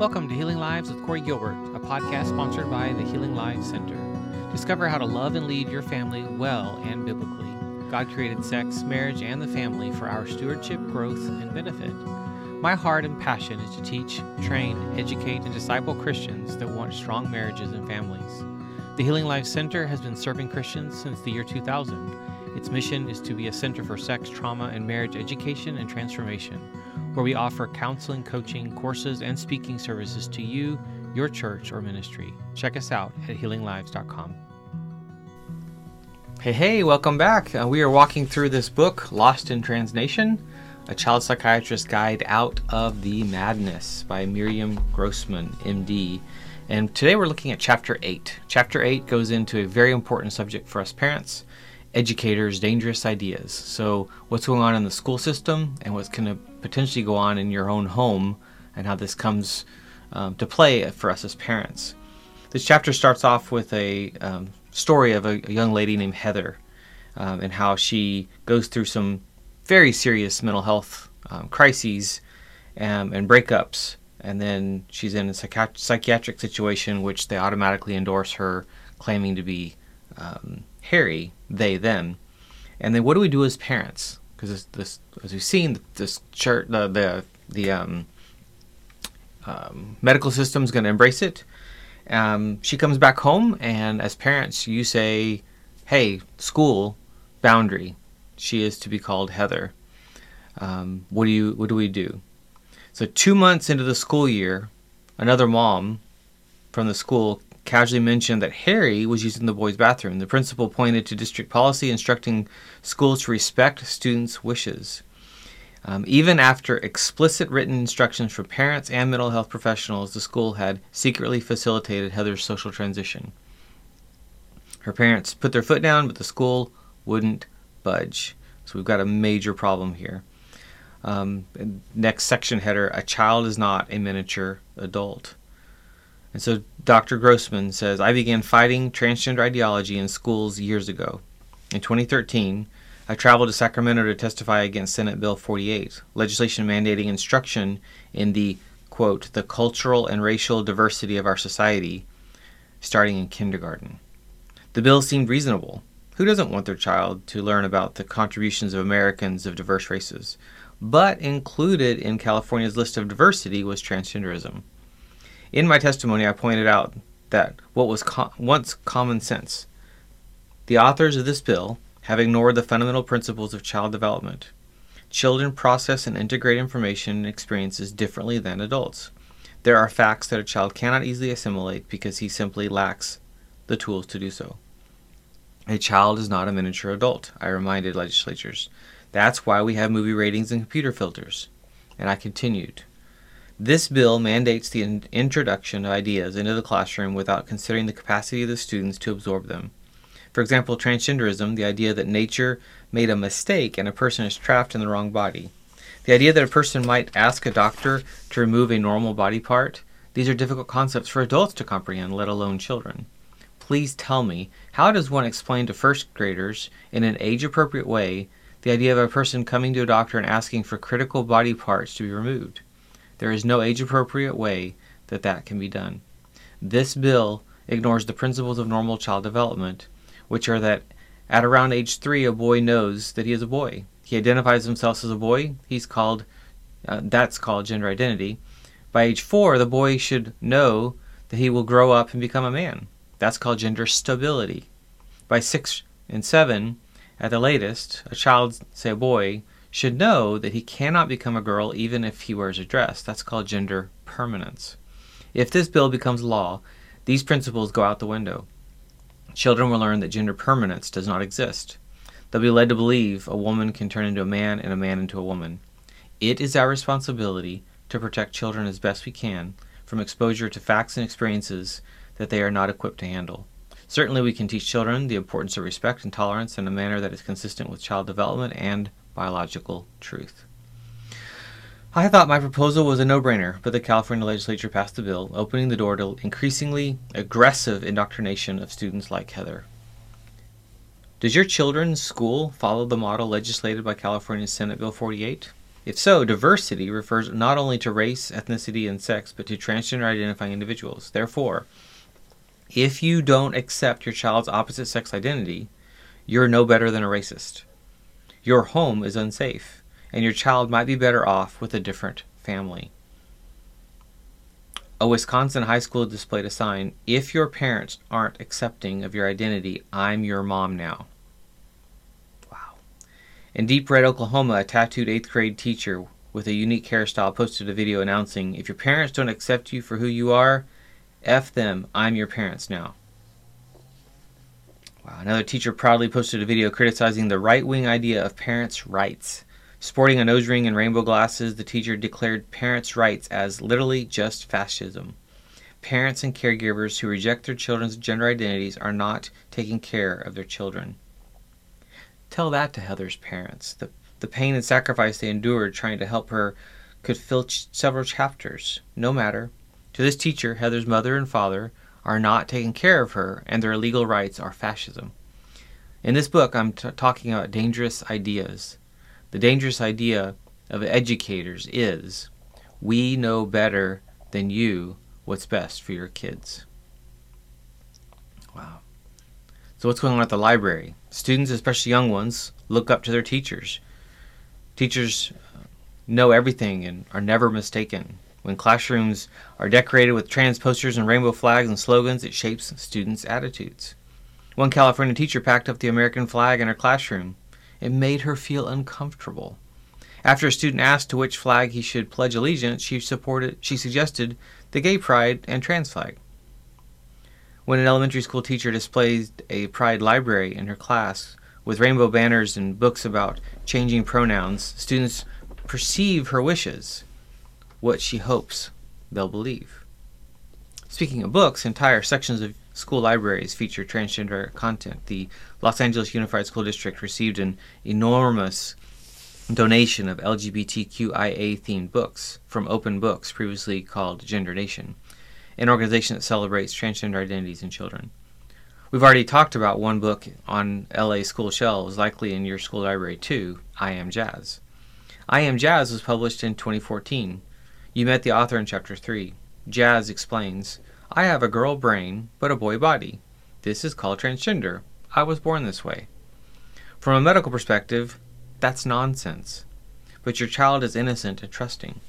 Welcome to Healing Lives with Corey Gilbert, a podcast sponsored by the Healing Lives Center. Discover how to love and lead your family well and biblically. God created sex, marriage, and the family for our stewardship, growth, and benefit. My heart and passion is to teach, train, educate, and disciple Christians that want strong marriages and families. The Healing Lives Center has been serving Christians since the year 2000. Its mission is to be a center for sex, trauma, and marriage education and transformation where we offer counseling, coaching, courses, and speaking services to you, your church, or ministry. Check us out at healinglives.com. Hey, hey, welcome back. Uh, we are walking through this book, Lost in Trans Nation, a child psychiatrist guide out of the madness by Miriam Grossman, MD. And today we're looking at chapter 8. Chapter 8 goes into a very important subject for us parents educators dangerous ideas. So, what's going on in the school system and what's going to potentially go on in your own home, and how this comes um, to play for us as parents. This chapter starts off with a um, story of a, a, young lady named Heather um, and how she goes through some very serious mental health um, crises um, and breakups. And then she's in a psychi- psychiatric situation, which they automatically endorse her, claiming to be um, Harry, they, them. And then what do we do as parents? Because this, as we've seen, this church, the the the um, um, medical system is going to embrace it. Um, she comes back home, and as parents, you say, "Hey, school boundary. She is to be called Heather." Um, what do you? What do we do? So two months into the school year, another mom from the school casually mentioned that Harry was using the boys' bathroom. The principal pointed to district policy instructing schools to respect students' wishes. Um, even after explicit written instructions from parents and mental health professionals, the school had secretly facilitated Heather's social transition. Her parents put their foot down, but the school wouldn't budge. So we've got a major problem here. Um, next section header A child is not a miniature adult. And so Dr. Grossman says, I began fighting transgender ideology in schools years ago. In 2013, I traveled to Sacramento to testify against Senate Bill 48, legislation mandating instruction in the, quote, the cultural and racial diversity of our society, starting in kindergarten. The bill seemed reasonable. Who doesn't want their child to learn about the contributions of Americans of diverse races? But included in California's list of diversity was transgenderism. In my testimony, I pointed out that what was co- once common sense. The authors of this bill have ignored the fundamental principles of child development. Children process and integrate information and experiences differently than adults. There are facts that a child cannot easily assimilate because he simply lacks the tools to do so. A child is not a miniature adult, I reminded legislatures. That's why we have movie ratings and computer filters. And I continued. This bill mandates the in- introduction of ideas into the classroom without considering the capacity of the students to absorb them. For example, transgenderism, the idea that nature made a mistake and a person is trapped in the wrong body. The idea that a person might ask a doctor to remove a normal body part. These are difficult concepts for adults to comprehend, let alone children. Please tell me, how does one explain to first graders in an age appropriate way the idea of a person coming to a doctor and asking for critical body parts to be removed? There is no age appropriate way that that can be done. This bill ignores the principles of normal child development, which are that at around age three, a boy knows that he is a boy. He identifies himself as a boy. He's called, uh, that's called gender identity. By age four, the boy should know that he will grow up and become a man. That's called gender stability. By six and seven, at the latest, a child, say a boy, should know that he cannot become a girl even if he wears a dress. That's called gender permanence. If this bill becomes law, these principles go out the window. Children will learn that gender permanence does not exist. They'll be led to believe a woman can turn into a man and a man into a woman. It is our responsibility to protect children as best we can from exposure to facts and experiences that they are not equipped to handle. Certainly, we can teach children the importance of respect and tolerance in a manner that is consistent with child development and biological truth. I thought my proposal was a no brainer, but the California legislature passed a bill opening the door to increasingly aggressive indoctrination of students like Heather. Does your children's school follow the model legislated by California Senate Bill 48? If so, diversity refers not only to race, ethnicity, and sex, but to transgender identifying individuals. Therefore, if you don't accept your child's opposite sex identity, you're no better than a racist. Your home is unsafe, and your child might be better off with a different family. A Wisconsin high school displayed a sign If your parents aren't accepting of your identity, I'm your mom now. Wow. In Deep Red, Oklahoma, a tattooed eighth grade teacher with a unique hairstyle posted a video announcing If your parents don't accept you for who you are, F them, I'm your parents now. Another teacher proudly posted a video criticizing the right wing idea of parents' rights. Sporting a nose ring and rainbow glasses, the teacher declared parents' rights as literally just fascism. Parents and caregivers who reject their children's gender identities are not taking care of their children. Tell that to Heather's parents. The, the pain and sacrifice they endured trying to help her could fill ch- several chapters. No matter. To this teacher, Heather's mother and father are not taking care of her, and their legal rights are fascism. In this book, I'm t- talking about dangerous ideas the dangerous idea of educators is we know better than you what's best for your kids. Wow. So, what's going on at the library? Students, especially young ones, look up to their teachers. Teachers know everything and are never mistaken. When classrooms are decorated with trans posters and rainbow flags and slogans, it shapes students' attitudes. One California teacher packed up the American flag in her classroom it made her feel uncomfortable. After a student asked to which flag he should pledge allegiance, she supported she suggested the gay pride and trans flag. When an elementary school teacher displays a pride library in her class with rainbow banners and books about changing pronouns, students perceive her wishes, what she hopes they'll believe. Speaking of books, entire sections of school libraries feature transgender content. The Los Angeles Unified School District received an enormous donation of LGBTQIA themed books from Open Books, previously called Gender Nation, an organization that celebrates transgender identities in children. We've already talked about one book on LA school shelves, likely in your school library too I Am Jazz. I Am Jazz was published in 2014. You met the author in chapter 3. Jazz explains I have a girl brain, but a boy body. This is called transgender. I was born this way. From a medical perspective, that's nonsense. But your child is innocent and trusting.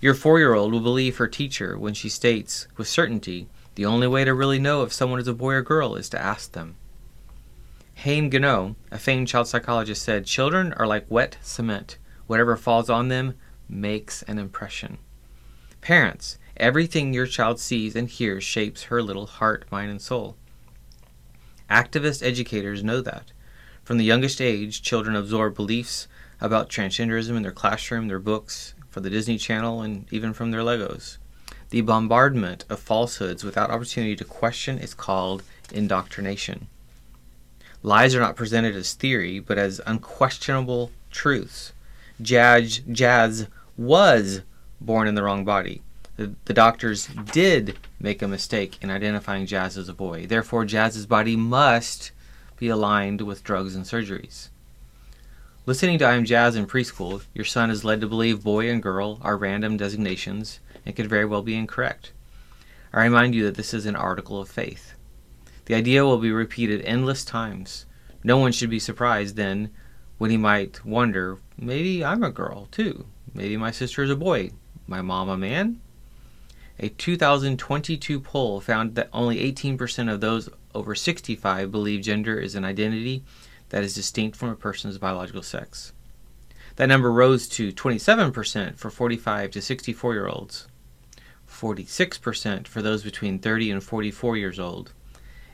Your four year old will believe her teacher when she states, with certainty, the only way to really know if someone is a boy or girl is to ask them. Haim Ginott, a famed child psychologist, said children are like wet cement. Whatever falls on them makes an impression. Parents, Everything your child sees and hears shapes her little heart, mind, and soul. Activist educators know that. From the youngest age, children absorb beliefs about transgenderism in their classroom, their books, for the Disney Channel, and even from their Legos. The bombardment of falsehoods without opportunity to question is called indoctrination. Lies are not presented as theory, but as unquestionable truths. Jazz, Jazz was born in the wrong body the, the doctors did make a mistake in identifying Jazz as a boy. Therefore, Jazz's body must be aligned with drugs and surgeries. Listening to I Am Jazz in preschool, your son is led to believe boy and girl are random designations and could very well be incorrect. I remind you that this is an article of faith. The idea will be repeated endless times. No one should be surprised then when he might wonder, maybe I'm a girl too. Maybe my sister is a boy. My mom a man? A 2022 poll found that only 18% of those over 65 believe gender is an identity that is distinct from a person's biological sex. That number rose to 27% for 45 to 64 year olds, 46% for those between 30 and 44 years old,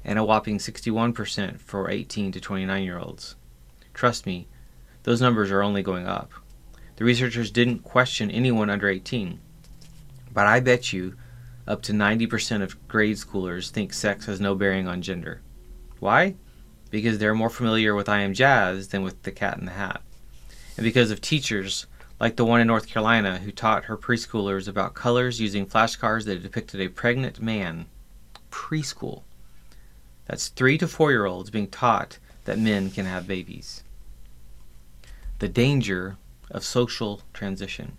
and a whopping 61% for 18 to 29 year olds. Trust me, those numbers are only going up. The researchers didn't question anyone under 18. But I bet you up to 90% of grade schoolers think sex has no bearing on gender. Why? Because they're more familiar with I Am Jazz than with The Cat in the Hat. And because of teachers like the one in North Carolina who taught her preschoolers about colors using flashcards that depicted a pregnant man. Preschool. That's three to four year olds being taught that men can have babies. The danger of social transition.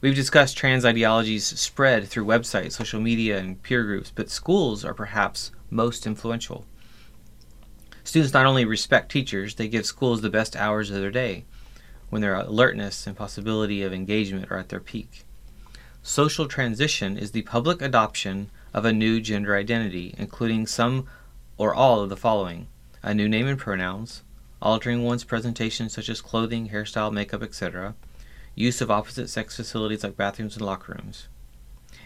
We've discussed trans ideologies spread through websites, social media, and peer groups, but schools are perhaps most influential. Students not only respect teachers, they give schools the best hours of their day when their alertness and possibility of engagement are at their peak. Social transition is the public adoption of a new gender identity, including some or all of the following a new name and pronouns, altering one's presentation such as clothing, hairstyle, makeup, etc., use of opposite sex facilities like bathrooms and locker rooms.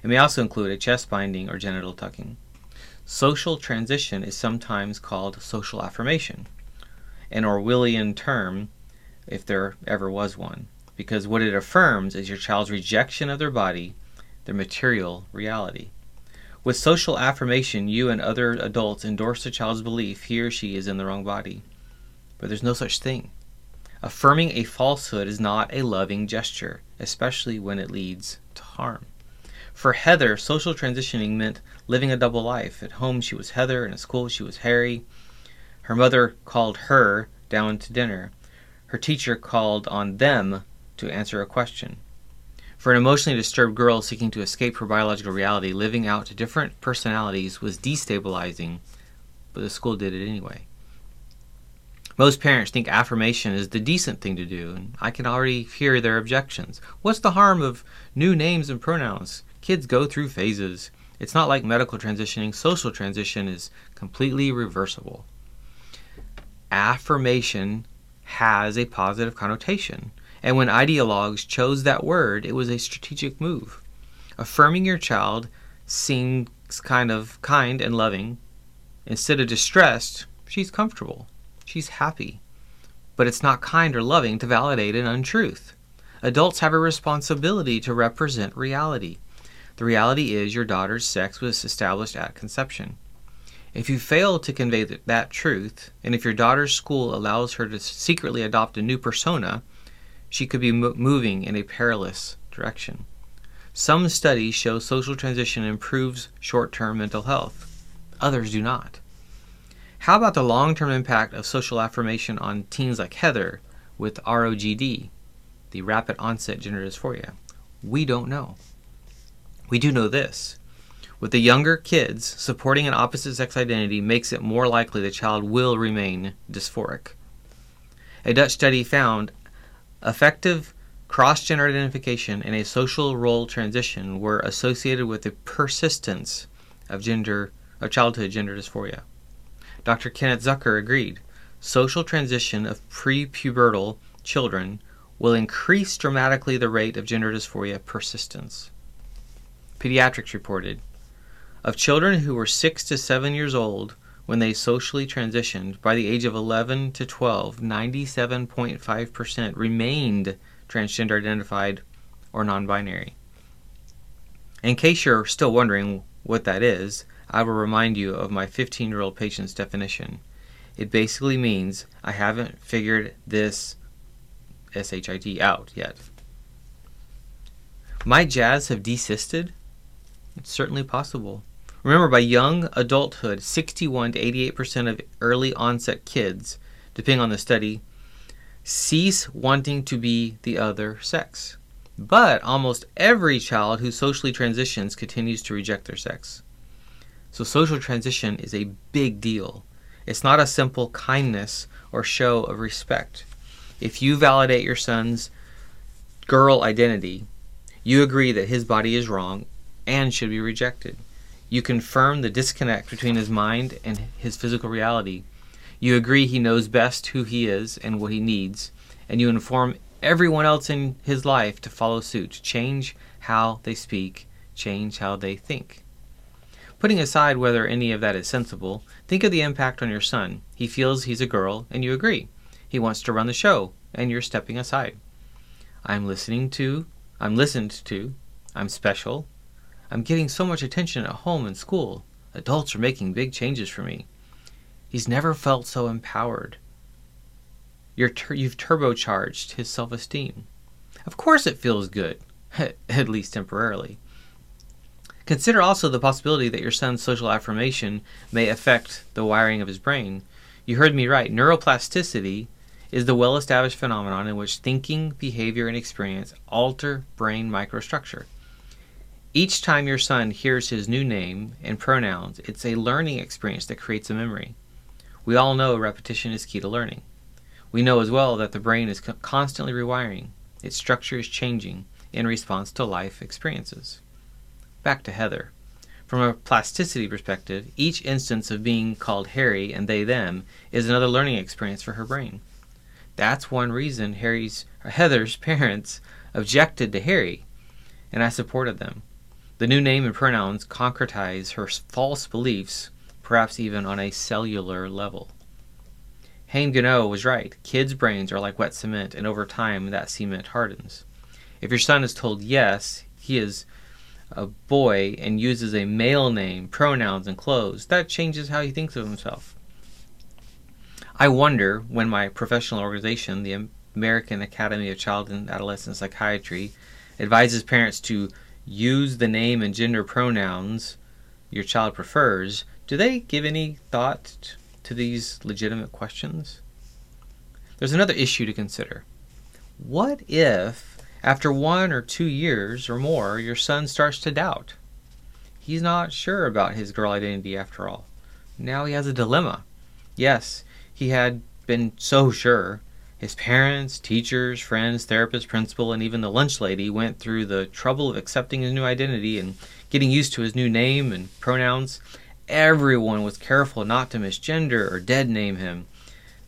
It may also include a chest binding or genital tucking. Social transition is sometimes called social affirmation, an Orwellian term if there ever was one, because what it affirms is your child's rejection of their body, their material reality. With social affirmation, you and other adults endorse the child's belief he or she is in the wrong body. But there's no such thing. Affirming a falsehood is not a loving gesture, especially when it leads to harm. For Heather, social transitioning meant living a double life. At home, she was Heather, and at school, she was Harry. Her mother called her down to dinner. Her teacher called on them to answer a question. For an emotionally disturbed girl seeking to escape her biological reality, living out to different personalities was destabilizing, but the school did it anyway. Most parents think affirmation is the decent thing to do, and I can already hear their objections. What's the harm of new names and pronouns? Kids go through phases. It's not like medical transitioning, social transition is completely reversible. Affirmation has a positive connotation. And when ideologues chose that word, it was a strategic move. Affirming your child seems kind of kind and loving. Instead of distressed, she's comfortable. She's happy. But it's not kind or loving to validate an untruth. Adults have a responsibility to represent reality. The reality is your daughter's sex was established at conception. If you fail to convey that truth, and if your daughter's school allows her to secretly adopt a new persona, she could be mo- moving in a perilous direction. Some studies show social transition improves short term mental health, others do not. How about the long term impact of social affirmation on teens like Heather with ROGD, the rapid onset gender dysphoria? We don't know. We do know this. With the younger kids, supporting an opposite sex identity makes it more likely the child will remain dysphoric. A Dutch study found Effective cross gender identification and a social role transition were associated with the persistence of gender of childhood gender dysphoria. Dr. Kenneth Zucker agreed. Social transition of prepubertal children will increase dramatically the rate of gender dysphoria persistence. Pediatrics reported of children who were 6 to 7 years old when they socially transitioned, by the age of 11 to 12, 97.5% remained transgender identified or non binary. In case you're still wondering what that is, I will remind you of my 15 year old patient's definition. It basically means I haven't figured this SHIT out yet. Might jazz have desisted? It's certainly possible. Remember, by young adulthood, 61 to 88% of early onset kids, depending on the study, cease wanting to be the other sex. But almost every child who socially transitions continues to reject their sex. So, social transition is a big deal. It's not a simple kindness or show of respect. If you validate your son's girl identity, you agree that his body is wrong and should be rejected. You confirm the disconnect between his mind and his physical reality. You agree he knows best who he is and what he needs, and you inform everyone else in his life to follow suit, change how they speak, change how they think. Putting aside whether any of that is sensible, think of the impact on your son. He feels he's a girl, and you agree. He wants to run the show, and you're stepping aside. I'm listening to, I'm listened to, I'm special, I'm getting so much attention at home and school. Adults are making big changes for me. He's never felt so empowered. Tur- you've turbocharged his self esteem. Of course, it feels good, at least temporarily. Consider also the possibility that your son's social affirmation may affect the wiring of his brain. You heard me right. Neuroplasticity is the well established phenomenon in which thinking, behavior, and experience alter brain microstructure. Each time your son hears his new name and pronouns, it's a learning experience that creates a memory. We all know repetition is key to learning. We know as well that the brain is constantly rewiring, its structure is changing in response to life experiences. Back to Heather. From a plasticity perspective, each instance of being called Harry and they them is another learning experience for her brain. That's one reason Harry's Heather's parents objected to Harry, and I supported them. The new name and pronouns concretize her false beliefs, perhaps even on a cellular level. Haim Ginott was right. Kids' brains are like wet cement, and over time that cement hardens. If your son is told yes, he is a boy and uses a male name, pronouns, and clothes, that changes how he thinks of himself. I wonder when my professional organization, the American Academy of Child and Adolescent Psychiatry, advises parents to use the name and gender pronouns your child prefers, do they give any thought to these legitimate questions? There's another issue to consider. What if, after one or two years or more, your son starts to doubt? He's not sure about his girl identity after all. Now he has a dilemma. Yes, he had been so sure, his parents, teachers, friends, therapist, principal, and even the lunch lady went through the trouble of accepting his new identity and getting used to his new name and pronouns. Everyone was careful not to misgender or dead name him.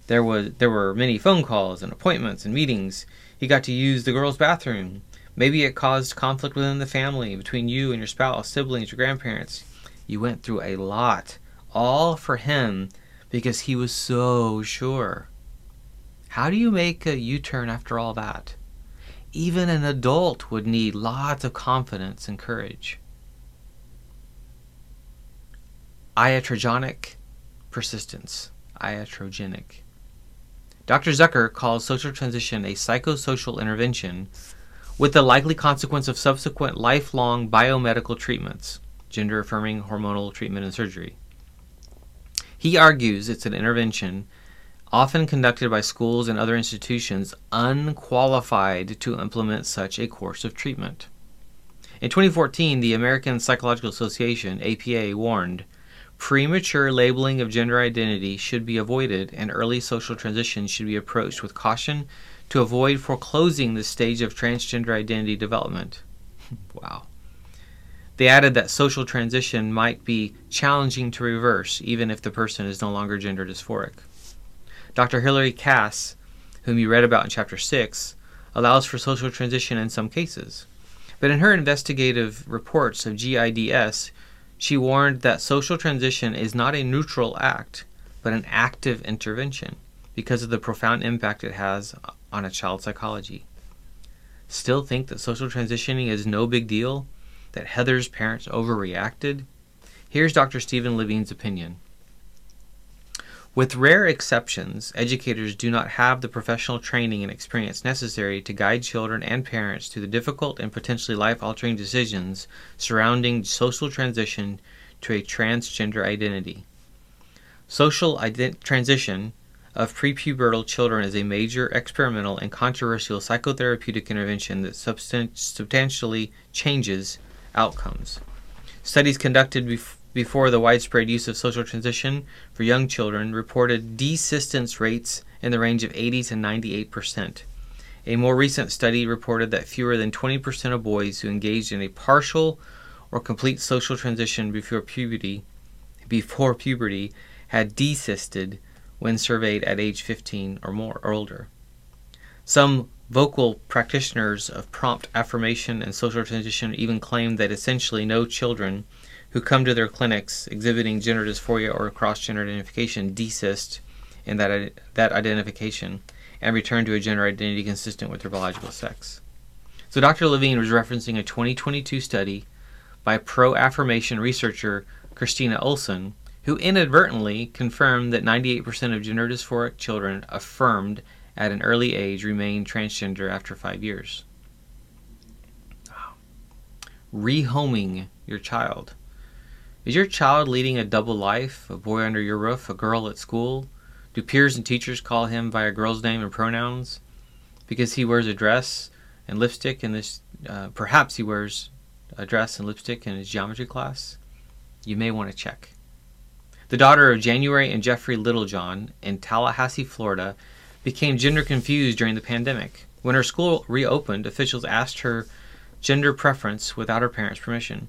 There was there were many phone calls and appointments and meetings. He got to use the girls' bathroom. Maybe it caused conflict within the family, between you and your spouse, siblings, your grandparents. You went through a lot, all for him because he was so sure. How do you make a U turn after all that? Even an adult would need lots of confidence and courage. Iatrogenic persistence. Iatrogenic. Dr. Zucker calls social transition a psychosocial intervention with the likely consequence of subsequent lifelong biomedical treatments, gender affirming hormonal treatment and surgery. He argues it's an intervention often conducted by schools and other institutions unqualified to implement such a course of treatment. In 2014, the American Psychological Association, APA, warned premature labeling of gender identity should be avoided and early social transition should be approached with caution to avoid foreclosing the stage of transgender identity development. wow. They added that social transition might be challenging to reverse even if the person is no longer gender dysphoric. Dr. Hilary Cass, whom you read about in Chapter 6, allows for social transition in some cases. But in her investigative reports of GIDS, she warned that social transition is not a neutral act, but an active intervention because of the profound impact it has on a child's psychology. Still think that social transitioning is no big deal? That Heather's parents overreacted? Here's Dr. Stephen Levine's opinion. With rare exceptions, educators do not have the professional training and experience necessary to guide children and parents through the difficult and potentially life altering decisions surrounding social transition to a transgender identity. Social ident- transition of prepubertal children is a major experimental and controversial psychotherapeutic intervention that substan- substantially changes outcomes. Studies conducted before before the widespread use of social transition for young children reported desistance rates in the range of 80 to 98 percent. A more recent study reported that fewer than 20 percent of boys who engaged in a partial or complete social transition before puberty before puberty had desisted when surveyed at age 15 or more or older. Some vocal practitioners of prompt affirmation and social transition even claim that essentially no children who come to their clinics exhibiting gender dysphoria or cross-gender identification desist in that, that identification and return to a gender identity consistent with their biological sex. So Dr. Levine was referencing a 2022 study by pro-affirmation researcher Kristina Olson, who inadvertently confirmed that 98% of gender dysphoric children affirmed at an early age remain transgender after five years. Rehoming your child. Is your child leading a double life, a boy under your roof, a girl at school? Do peers and teachers call him by a girl's name and pronouns? Because he wears a dress and lipstick in this, uh, perhaps he wears a dress and lipstick in his geometry class? You may want to check. The daughter of January and Jeffrey Littlejohn in Tallahassee, Florida, became gender confused during the pandemic. When her school reopened, officials asked her gender preference without her parents' permission.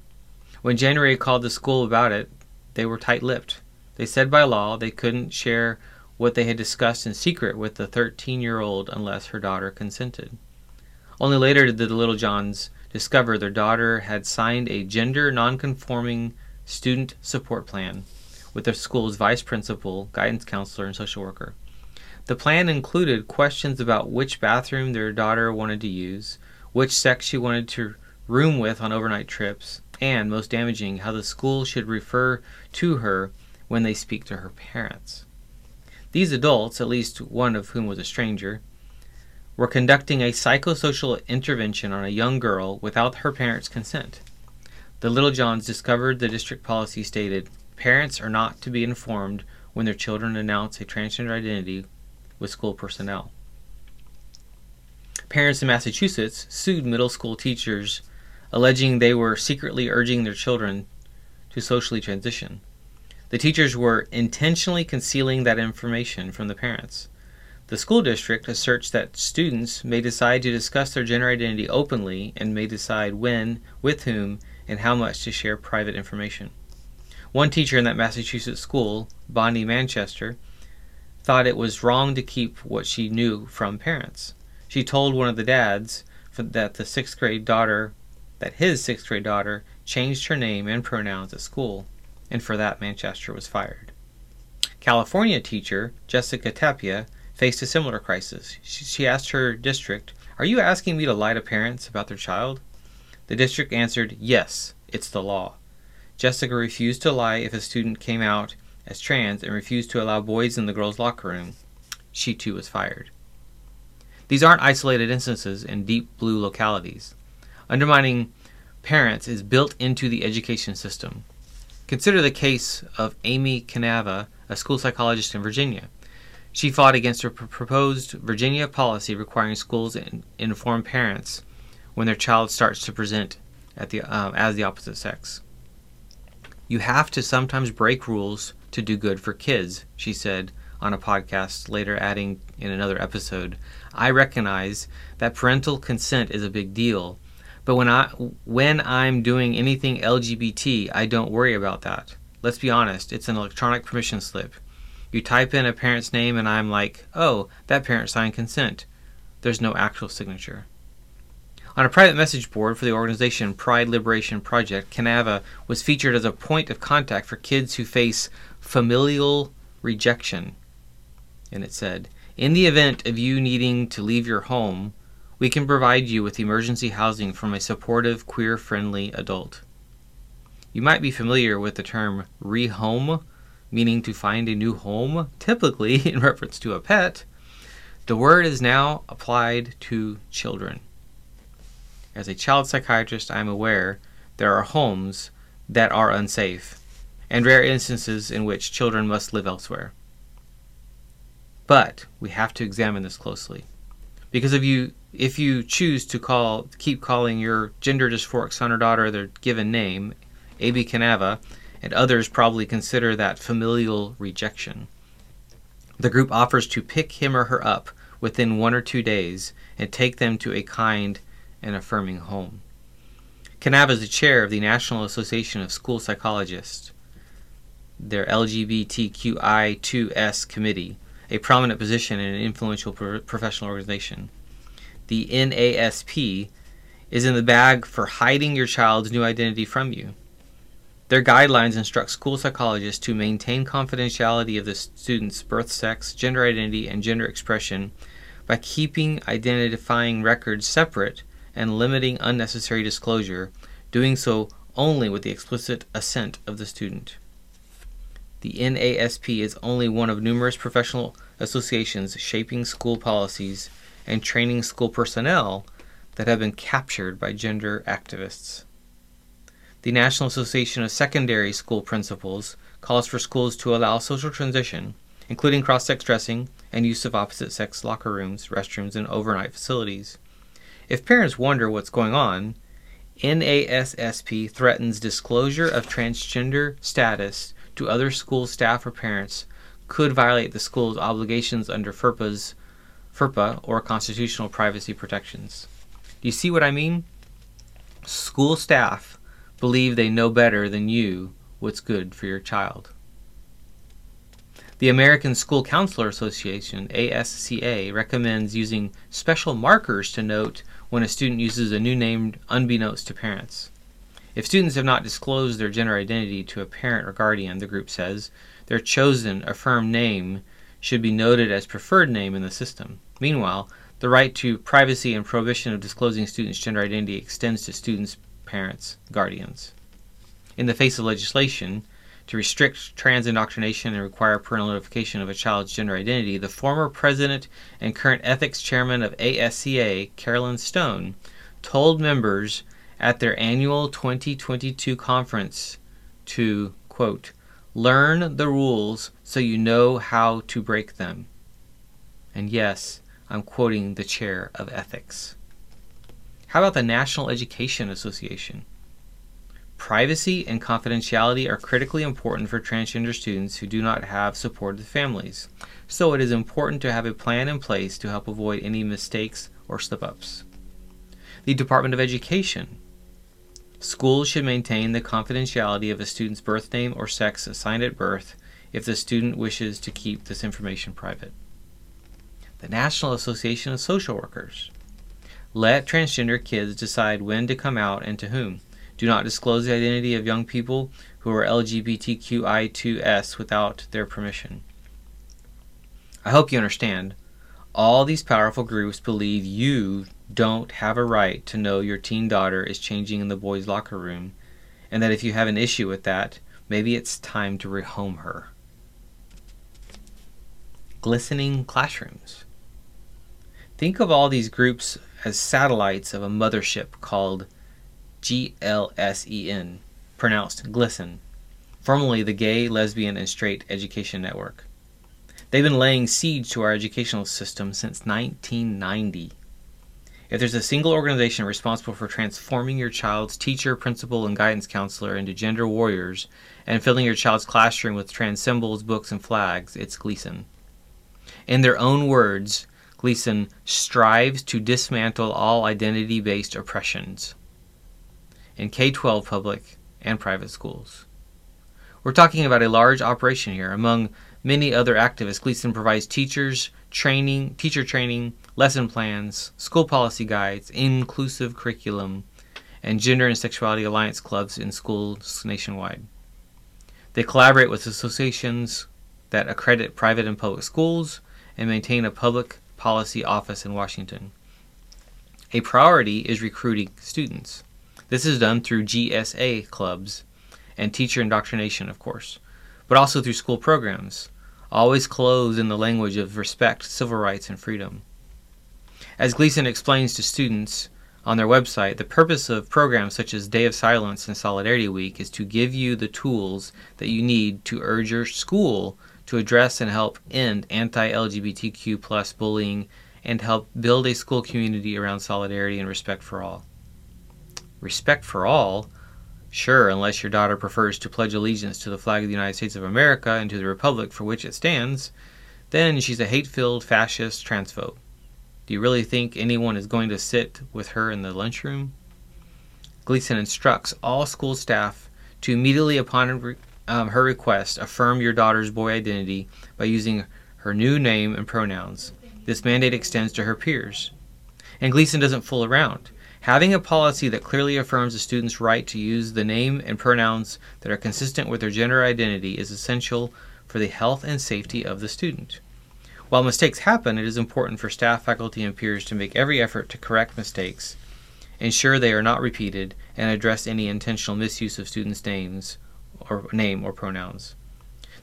When January called the school about it, they were tight lipped. They said by law they couldn't share what they had discussed in secret with the 13 year old unless her daughter consented. Only later did the Littlejohns discover their daughter had signed a gender nonconforming student support plan with the school's vice principal, guidance counselor, and social worker. The plan included questions about which bathroom their daughter wanted to use, which sex she wanted to room with on overnight trips, and, most damaging, how the school should refer to her when they speak to her parents. These adults, at least one of whom was a stranger, were conducting a psychosocial intervention on a young girl without her parents' consent. The Littlejohns discovered the district policy stated parents are not to be informed when their children announce a transgender identity with school personnel. Parents in Massachusetts sued middle school teachers alleging they were secretly urging their children to socially transition. The teachers were intentionally concealing that information from the parents. The school district asserts that students may decide to discuss their gender identity openly and may decide when, with whom, and how much to share private information. One teacher in that Massachusetts school, Bonnie Manchester, thought it was wrong to keep what she knew from parents. She told one of the dads that the sixth grade daughter, that his sixth grade daughter, changed her name and pronouns at school, and for that Manchester was fired. California teacher Jessica Tapia faced a similar crisis. She, asked her district, Are you asking me to lie to parents about their child? The district answered, Yes, it's the law. Jessica refused to lie if a student came out as trans and refused to allow boys in the girls' locker room. She too was fired. These aren't isolated instances in deep blue localities. Undermining parents is built into the education system. Consider the case of Amy Canava, a school psychologist in Virginia. She fought against a proposed Virginia policy requiring schools to inform parents when their child starts to present the, uh, as the opposite sex. You have to sometimes break rules to do good for kids, she said on a podcast, later adding in another episode, I recognize that parental consent is a big deal, but when I when I'm doing anything LGBT, I don't worry about that. Let's be honest, it's an electronic permission slip. You type in a parent's name and I'm like, "Oh, that parent signed consent." There's no actual signature. On a private message board for the organization Pride Liberation Project, Canava was featured as a point of contact for kids who face familial rejection. And it said, In the event of you needing to leave your home, we can provide you with emergency housing from a supportive, queer friendly adult. You might be familiar with the term rehome, meaning to find a new home, typically in reference to a pet. The word is now applied to children. As a child psychiatrist, I am aware there are homes that are unsafe and rare instances in which children must live elsewhere. But we have to examine this closely. Because if you if you choose to call keep calling your gender dysphoric son or daughter their given name, AB Canava, and others probably consider that familial rejection. The group offers to pick him or her up within one or two days and take them to a kind and affirming home. Canava is the chair of the National Association of School Psychologists, their LGBTQI2S committee, a prominent position in an influential pro- professional organization. The NASP is in the bag for hiding your child's new identity from you. Their guidelines instruct school psychologists to maintain confidentiality of the student's birth sex, gender identity, and gender expression by keeping identifying records separate and limiting unnecessary disclosure, doing so only with the explicit assent of the student. The NASP is only one of numerous professional associations shaping school policies and training school personnel that have been captured by gender activists. The National Association of Secondary School Principals calls for schools to allow social transition, including cross sex dressing and use of opposite sex locker rooms, restrooms, and overnight facilities. If parents wonder what's going on, NASSP threatens disclosure of transgender status to other school staff or parents could violate the school's obligations under FERPA's FERPA or constitutional privacy protections. Do you see what I mean? School staff believe they know better than you what's good for your child. The American School Counselor Association, ASCA, recommends using special markers to note when a student uses a new name unbeknownst to parents. If students have not disclosed their gender identity to a parent or guardian, the group says, their chosen, affirmed name should be noted as preferred name in the system. Meanwhile, the right to privacy and prohibition of disclosing students' gender identity extends to students' parents, guardians. In the face of legislation to restrict trans indoctrination and require parental notification of a child's gender identity, the former president and current ethics chairman of ASCA, Carolyn Stone, told members at their annual 2022 conference to, quote, learn the rules so you know how to break them. And yes, I'm quoting the chair of ethics. How about the National Education Association? Privacy and confidentiality are critically important for transgender students who do not have supportive families, so it is important to have a plan in place to help avoid any mistakes or slip ups. The Department of Education. Schools should maintain the confidentiality of a student's birth name or sex assigned at birth if the student wishes to keep this information private the National Association of Social Workers. Let transgender kids decide when to come out and to whom. Do not disclose the identity of young people who are LGBTQI2S without their permission. I hope you understand. All these powerful groups believe you don't have a right to know your teen daughter is changing in the boys' locker room, and that if you have an issue with that, maybe it's time to rehome her. Glistening classrooms. Think of all these groups as satellites of a mothership called GLSEN, pronounced GLISTEN, formerly the Gay, Lesbian, and Straight Education Network. They've been laying siege to our educational system since 1990. If there's a single organization responsible for transforming your child's teacher, principal, and guidance counselor into gender warriors and filling your child's classroom with trans symbols, books, and flags, it's GLSEN. In their own words, GLSEN strives to dismantle all identity based oppressions in K 12 public and private schools. We're talking about a large operation here. Among many other activists, GLSEN provides teachers training, teacher training, lesson plans, school policy guides, inclusive curriculum, and gender and sexuality alliance clubs in schools nationwide. They collaborate with associations that accredit private and public schools and maintain a public Policy Office in Washington. A priority is recruiting students. This is done through GSA clubs and teacher indoctrination, of course, but also through school programs, always clothed in the language of respect, civil rights, and freedom. As GLSEN explains to students on their website, the purpose of programs such as Day of Silence and Solidarity Week is to give you the tools that you need to urge your school to address and help end anti-LGBTQ plus bullying and help build a school community around solidarity and respect for all. Respect for all? Sure, unless your daughter prefers to pledge allegiance to the flag of the United States of America and to the republic for which it stands, then she's a hate-filled fascist transphobe. Do you really think anyone is going to sit with her in the lunchroom? GLSEN instructs all school staff to immediately upon um, her request, affirm your daughter's boy identity by using her new name and pronouns. This mandate extends to her peers. And GLSEN doesn't fool around. Having a policy that clearly affirms a student's right to use the name and pronouns that are consistent with their gender identity is essential for the health and safety of the student. While mistakes happen, it is important for staff, faculty, and peers to make every effort to correct mistakes, ensure they are not repeated, and address any intentional misuse of students' names or name or pronouns.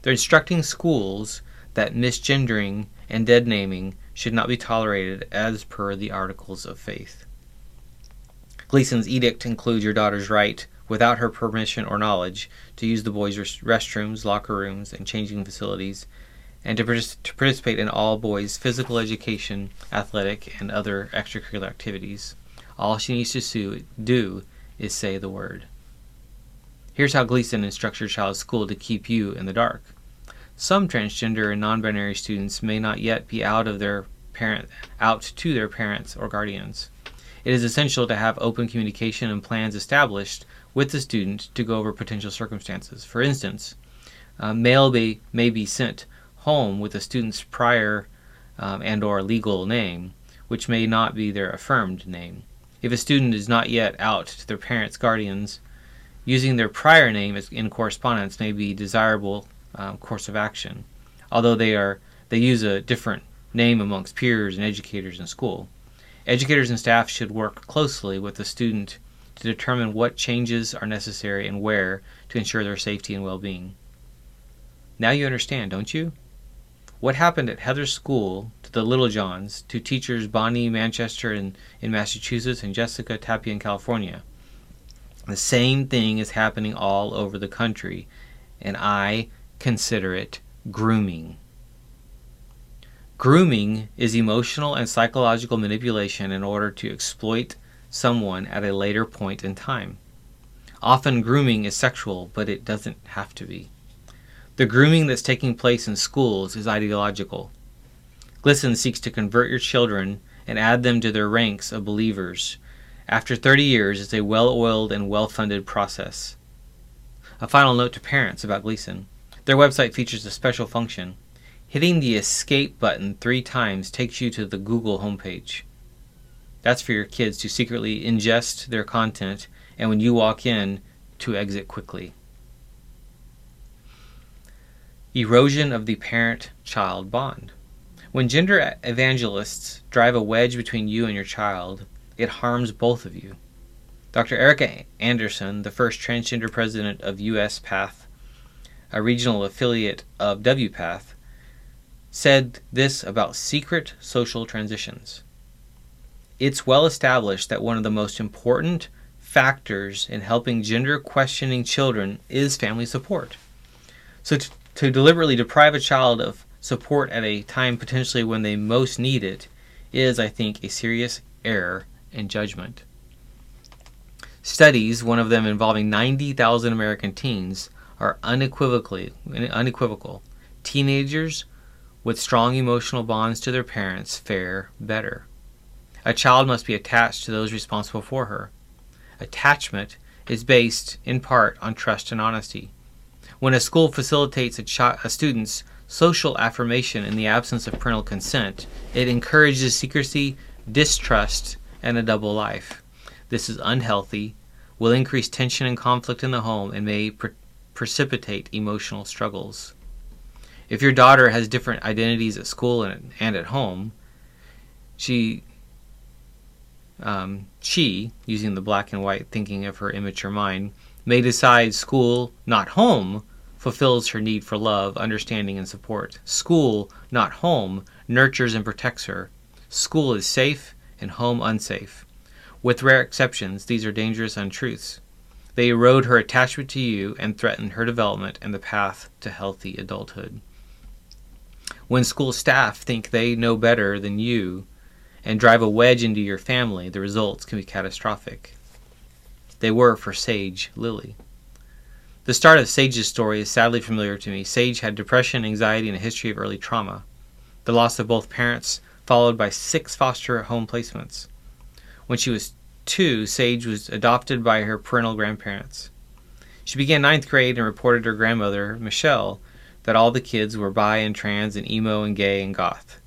They're instructing schools that misgendering and dead naming should not be tolerated as per the Articles of Faith. GLSEN's edict includes your daughter's right, without her permission or knowledge, to use the boys' restrooms, locker rooms, and changing facilities, and to, to participate in all boys' physical education, athletic, and other extracurricular activities. All she needs to do is say the word. Here's how GLSEN instructs your child's school to keep you in the dark. Some transgender and non-binary students may not yet be out of their parent out to their parents or guardians. It is essential to have open communication and plans established with the student to go over potential circumstances. For instance, uh, mail may, may be sent home with the student's prior um, and or legal name, which may not be their affirmed name. If a student is not yet out to their parents, guardians, using their prior name in correspondence may be desirable um, course of action, although they are they use a different name amongst peers and educators in school. Educators and staff should work closely with the student to determine what changes are necessary and where to ensure their safety and well-being. Now you understand, don't you? What happened at Heather's school to the Littlejohns, to teachers Bonnie Manchester in, in Massachusetts and Jessica Tapia in California. The same thing is happening all over the country, and I consider it grooming. Grooming is emotional and psychological manipulation in order to exploit someone at a later point in time. Often grooming is sexual, but it doesn't have to be. The grooming that's taking place in schools is ideological. GLSEN seeks to convert your children and add them to their ranks of believers. After 30 years, it's a well oiled and well funded process. A final note to parents about GLSEN. Their website features a special function. Hitting the escape button three times takes you to the Google homepage. That's for your kids to secretly ingest their content and when you walk in, to exit quickly. Erosion of the parent child bond. When gender evangelists drive a wedge between you and your child, it harms both of you. Dr. Erica Anderson, the first transgender president of USPATH a regional affiliate of WPATH, said this about secret social transitions. It's well established that one of the most important factors in helping gender questioning children is family support. So, to deliberately deprive a child of support at a time potentially when they most need it is, I think, a serious error in judgment. Studies, one of them involving 90,000 American teens, are unequivocally unequivocal. Teenagers with strong emotional bonds to their parents fare better. A child must be attached to those responsible for her. Attachment is based in part on trust and honesty. When a school facilitates a, a student's social affirmation in the absence of parental consent, it encourages secrecy, distrust, and a double life. This is unhealthy, will increase tension and conflict in the home, and may precipitate emotional struggles. If your daughter has different identities at school and, and at home, she um, she, using the black and white thinking of her immature mind, may decide school, not home, fulfills her need for love, understanding, and support. School, not home, nurtures and protects her. School is safe and home unsafe. With rare exceptions, these are dangerous untruths. They erode her attachment to you and threaten her development and the path to healthy adulthood. When school staff think they know better than you and drive a wedge into your family, the results can be catastrophic. They were for Sage Lily. The start of Sage's story is sadly familiar to me. Sage had depression, anxiety, and a history of early trauma. The loss of both parents, followed by six foster home placements. When she was two, Sage was adopted by her parental grandparents. She began ninth grade and reported to her grandmother, Michelle, that all the kids were bi and trans and emo and gay and goth.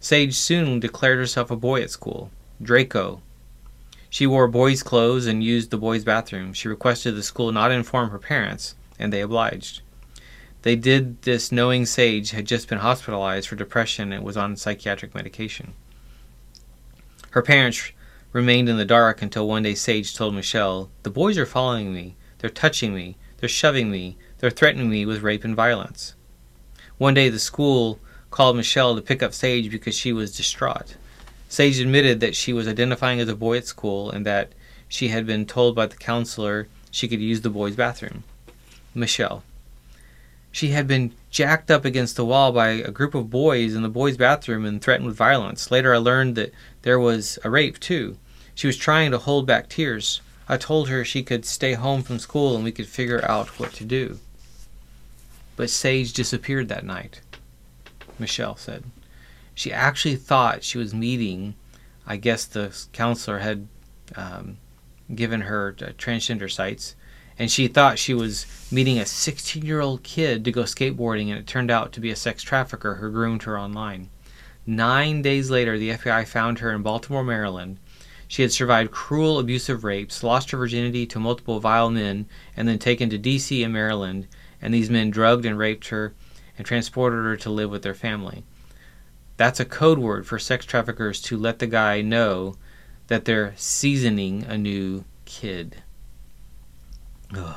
Sage soon declared herself a boy at school, Draco. She wore boys' clothes and used the boys' bathroom. She requested the school not inform her parents, and they obliged. They did this knowing Sage had just been hospitalized for depression and was on psychiatric medication. Her parents remained in the dark until one day Sage told Michelle, The boys are following me. They're touching me. They're shoving me. They're threatening me with rape and violence. One day the school called Michelle to pick up Sage because she was distraught. Sage admitted that she was identifying as a boy at school and that she had been told by the counselor she could use the boys' bathroom. Michelle. She had been jacked up against the wall by a group of boys in the boys' bathroom and threatened with violence. Later, I learned that there was a rape, too. She was trying to hold back tears. I told her she could stay home from school and we could figure out what to do. But Sage disappeared that night, Michelle said. She actually thought she was meeting, I guess the counselor had um, given her uh, transgender sites, and she thought she was meeting a 16 year old kid to go skateboarding, and it turned out to be a sex trafficker who groomed her online. Nine days later, the FBI found her in Baltimore, Maryland. She had survived cruel, abusive rapes, lost her virginity to multiple vile men, and then taken to D.C. and Maryland, and these men drugged and raped her and transported her to live with their family. That's a code word for sex traffickers to let the guy know that they're seasoning a new kid. Ugh.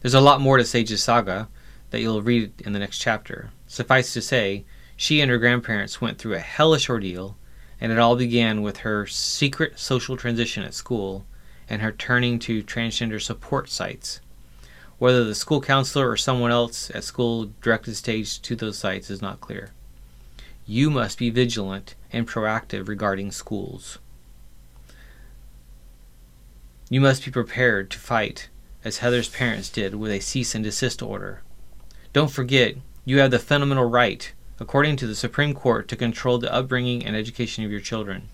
There's a lot more to Sage's saga that you'll read in the next chapter. Suffice to say, she and her grandparents went through a hellish ordeal, and it all began with her secret social transition at school and her turning to transgender support sites. Whether the school counselor or someone else at school directed Sage to those sites is not clear. You must be vigilant and proactive regarding schools. You must be prepared to fight, as Heather's parents did with a cease and desist order. Don't forget, you have the fundamental right, according to the Supreme Court, to control the upbringing and education of your children.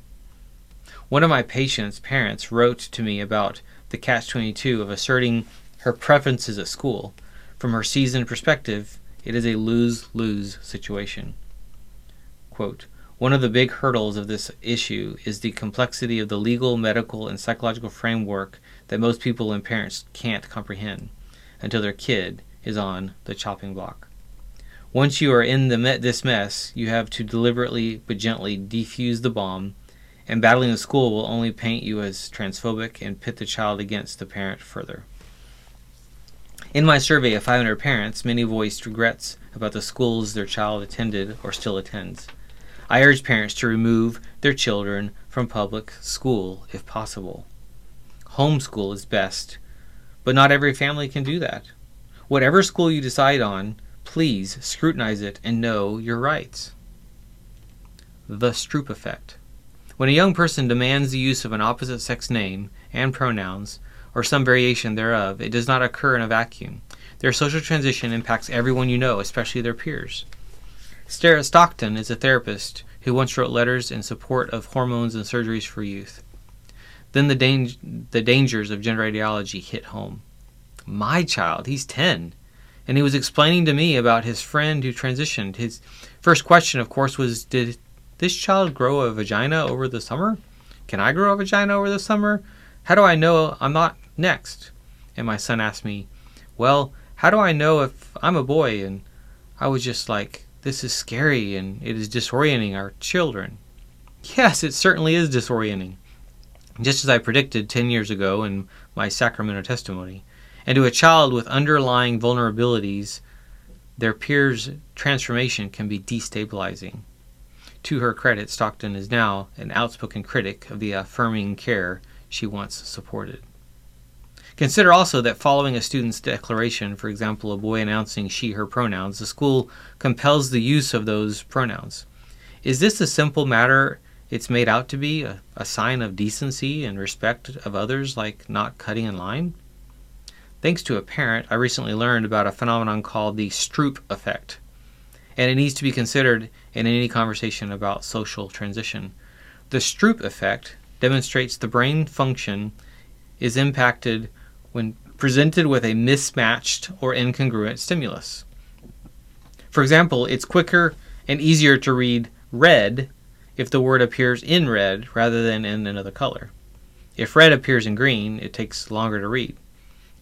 One of my patients' parents wrote to me about the catch 22 of asserting her preferences at school. From her seasoned perspective, it is a lose lose situation. Quote, one of the big hurdles of this issue is the complexity of the legal, medical, and psychological framework that most people and parents can't comprehend until their kid is on the chopping block. Once you are in me- this mess, you have to deliberately but gently defuse the bomb, and battling the school will only paint you as transphobic and pit the child against the parent further. In my survey of 500 parents, many voiced regrets about the schools their child attended or still attends. I urge parents to remove their children from public school if possible. Homeschool is best, but not every family can do that. Whatever school you decide on, please scrutinize it and know your rights. The Stroop Effect. When a young person demands the use of an opposite sex name and pronouns, or some variation thereof, it does not occur in a vacuum. Their social transition impacts everyone you know, especially their peers. Sarah Stockton is a therapist who once wrote letters in support of hormones and surgeries for youth. Then the, dang- the dangers of gender ideology hit home. My child, he's 10, and he was explaining to me about his friend who transitioned. His first question, of course, was Did this child grow a vagina over the summer? Can I grow a vagina over the summer? How do I know I'm not next? And my son asked me, Well, how do I know if I'm a boy? And I was just like, this is scary and it is disorienting our children. Yes, it certainly is disorienting. Just as I predicted 10 years ago in my Sacramento testimony. And to a child with underlying vulnerabilities, their peers' transformation can be destabilizing. To her credit, Stockton is now an outspoken critic of the affirming care she once supported. Consider also that following a student's declaration, for example, a boy announcing she, her pronouns, the school compels the use of those pronouns. Is this a simple matter it's made out to be, a, a sign of decency and respect of others, like not cutting in line? Thanks to a parent, I recently learned about a phenomenon called the Stroop effect, and it needs to be considered in any conversation about social transition. The Stroop effect demonstrates the brain function is impacted when presented with a mismatched or incongruent stimulus. For example, it's quicker and easier to read red if the word appears in red rather than in another color. If red appears in green, it takes longer to read,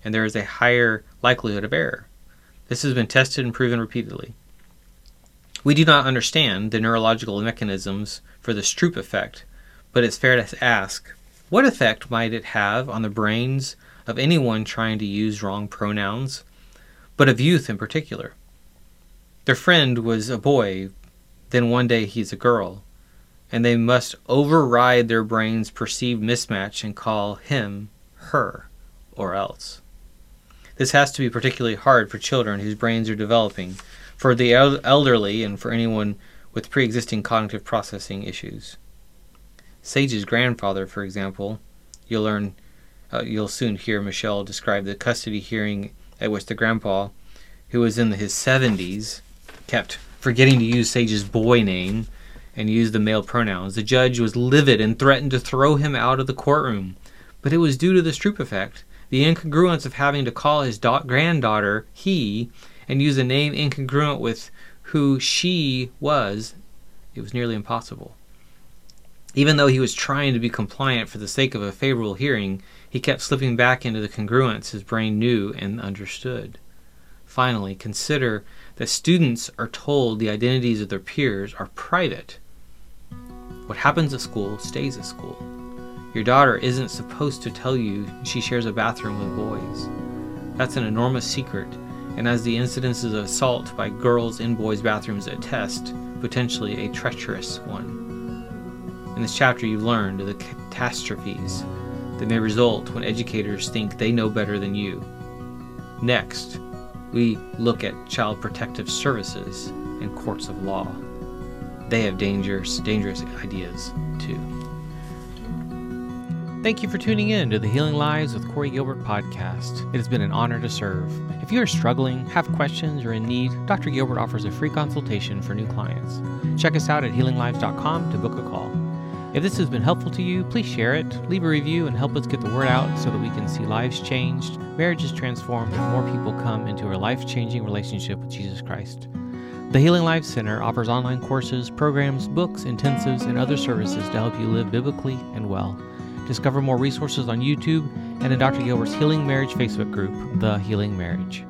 and there is a higher likelihood of error. This has been tested and proven repeatedly. We do not understand the neurological mechanisms for the Stroop effect, but it's fair to ask what effect might it have on the brains of anyone trying to use wrong pronouns, but of youth in particular. Their friend was a boy, then one day he's a girl, and they must override their brain's perceived mismatch and call him her or else. This has to be particularly hard for children whose brains are developing, for the elderly, and for anyone with pre existing cognitive processing issues. Sage's grandfather, for example, you'll learn, uh, you'll soon hear Michelle describe the custody hearing at which the grandpa, who was in his 70s, kept forgetting to use Sage's boy name and used the male pronouns. The judge was livid and threatened to throw him out of the courtroom. But it was due to the Stroop effect, the incongruence of having to call his da- granddaughter he and use a name incongruent with who she was. It was nearly impossible. Even though he was trying to be compliant for the sake of a favorable hearing, he kept slipping back into the congruence his brain knew and understood. Finally, consider that students are told the identities of their peers are private. What happens at school stays at school. Your daughter isn't supposed to tell you she shares a bathroom with boys. That's an enormous secret, and as the incidences of assault by girls in boys' bathrooms attest, potentially a treacherous one. In this chapter, you've learned the catastrophes that may result when educators think they know better than you. Next, we look at child protective services and courts of law. They have dangerous, dangerous ideas too. Thank you for tuning in to the Healing Lives with Corey Gilbert podcast. It has been an honor to serve. If you are struggling, have questions, or in need, Dr. Gilbert offers a free consultation for new clients. Check us out at healinglives.com to book a call. If this has been helpful to you, please share it, leave a review, and help us get the word out so that we can see lives changed, marriages transformed, and more people come into a life changing relationship with Jesus Christ. The Healing Life Center offers online courses, programs, books, intensives, and other services to help you live biblically and well. Discover more resources on YouTube and in Dr. Gilbert's Healing Marriage Facebook group, The Healing Marriage.